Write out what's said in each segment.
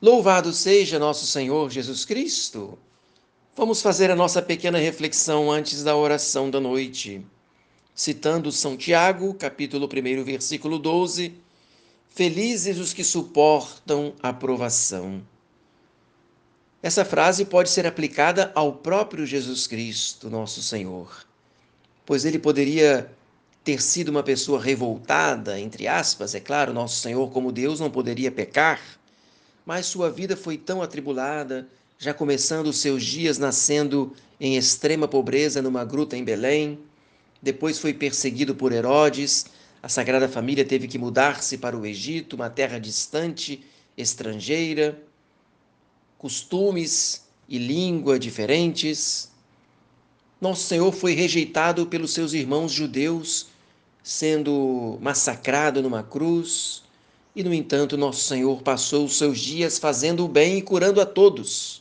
Louvado seja nosso Senhor Jesus Cristo! Vamos fazer a nossa pequena reflexão antes da oração da noite. Citando São Tiago, capítulo 1, versículo 12: Felizes os que suportam a provação. Essa frase pode ser aplicada ao próprio Jesus Cristo, nosso Senhor, pois ele poderia ter sido uma pessoa revoltada, entre aspas, é claro, nosso Senhor, como Deus, não poderia pecar mas sua vida foi tão atribulada, já começando os seus dias nascendo em extrema pobreza numa gruta em Belém. Depois foi perseguido por Herodes. A Sagrada Família teve que mudar-se para o Egito, uma terra distante, estrangeira, costumes e língua diferentes. Nosso Senhor foi rejeitado pelos seus irmãos judeus, sendo massacrado numa cruz e, no entanto, nosso Senhor passou os seus dias fazendo o bem e curando a todos.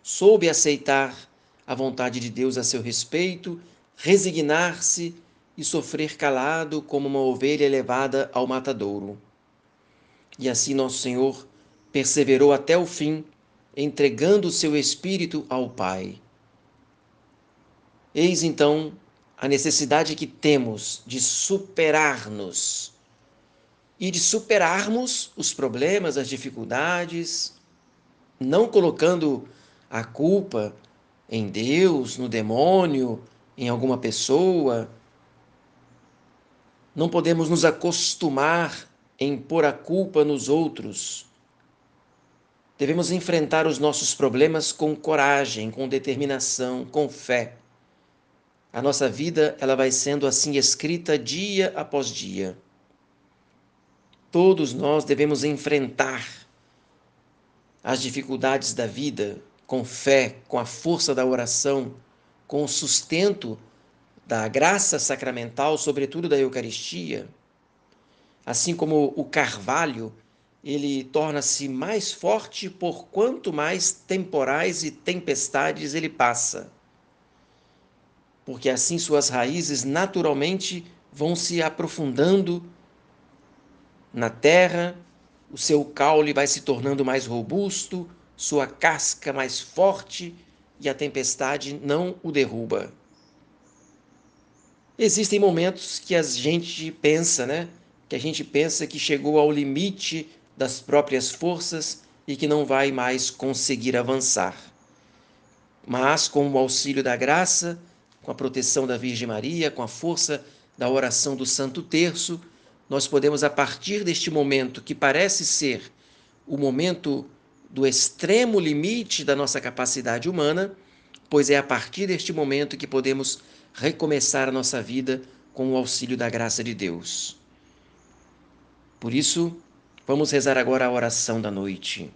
Soube aceitar a vontade de Deus a seu respeito, resignar-se e sofrer calado como uma ovelha levada ao matadouro. E assim nosso Senhor perseverou até o fim, entregando o seu espírito ao Pai. Eis então a necessidade que temos de superar-nos e de superarmos os problemas, as dificuldades, não colocando a culpa em Deus, no demônio, em alguma pessoa. Não podemos nos acostumar em pôr a culpa nos outros. Devemos enfrentar os nossos problemas com coragem, com determinação, com fé. A nossa vida ela vai sendo assim escrita dia após dia. Todos nós devemos enfrentar as dificuldades da vida com fé, com a força da oração, com o sustento da graça sacramental, sobretudo da Eucaristia. Assim como o carvalho, ele torna-se mais forte por quanto mais temporais e tempestades ele passa. Porque assim suas raízes naturalmente vão se aprofundando na terra, o seu caule vai se tornando mais robusto, sua casca mais forte e a tempestade não o derruba. Existem momentos que a gente pensa, né? Que a gente pensa que chegou ao limite das próprias forças e que não vai mais conseguir avançar. Mas com o auxílio da graça, com a proteção da Virgem Maria, com a força da oração do Santo Terço, nós podemos, a partir deste momento que parece ser o momento do extremo limite da nossa capacidade humana, pois é a partir deste momento que podemos recomeçar a nossa vida com o auxílio da graça de Deus. Por isso, vamos rezar agora a oração da noite.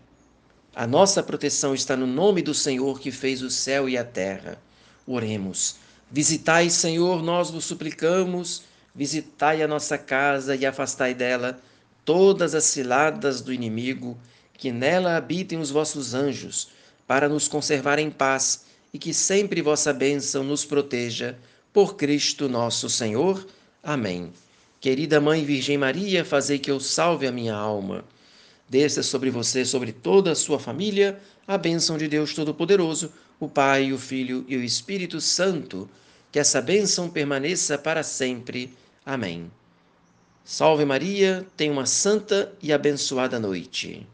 A nossa proteção está no nome do Senhor que fez o céu e a terra. Oremos. Visitai, Senhor, nós vos suplicamos visitai a nossa casa e afastai dela todas as ciladas do inimigo, que nela habitem os vossos anjos, para nos conservar em paz e que sempre vossa bênção nos proteja. Por Cristo nosso Senhor. Amém. Querida Mãe Virgem Maria, fazei que eu salve a minha alma. Desça sobre você, sobre toda a sua família, a bênção de Deus Todo-Poderoso, o Pai, o Filho e o Espírito Santo. Que essa bênção permaneça para sempre. Amém. Salve Maria, tenha uma santa e abençoada noite.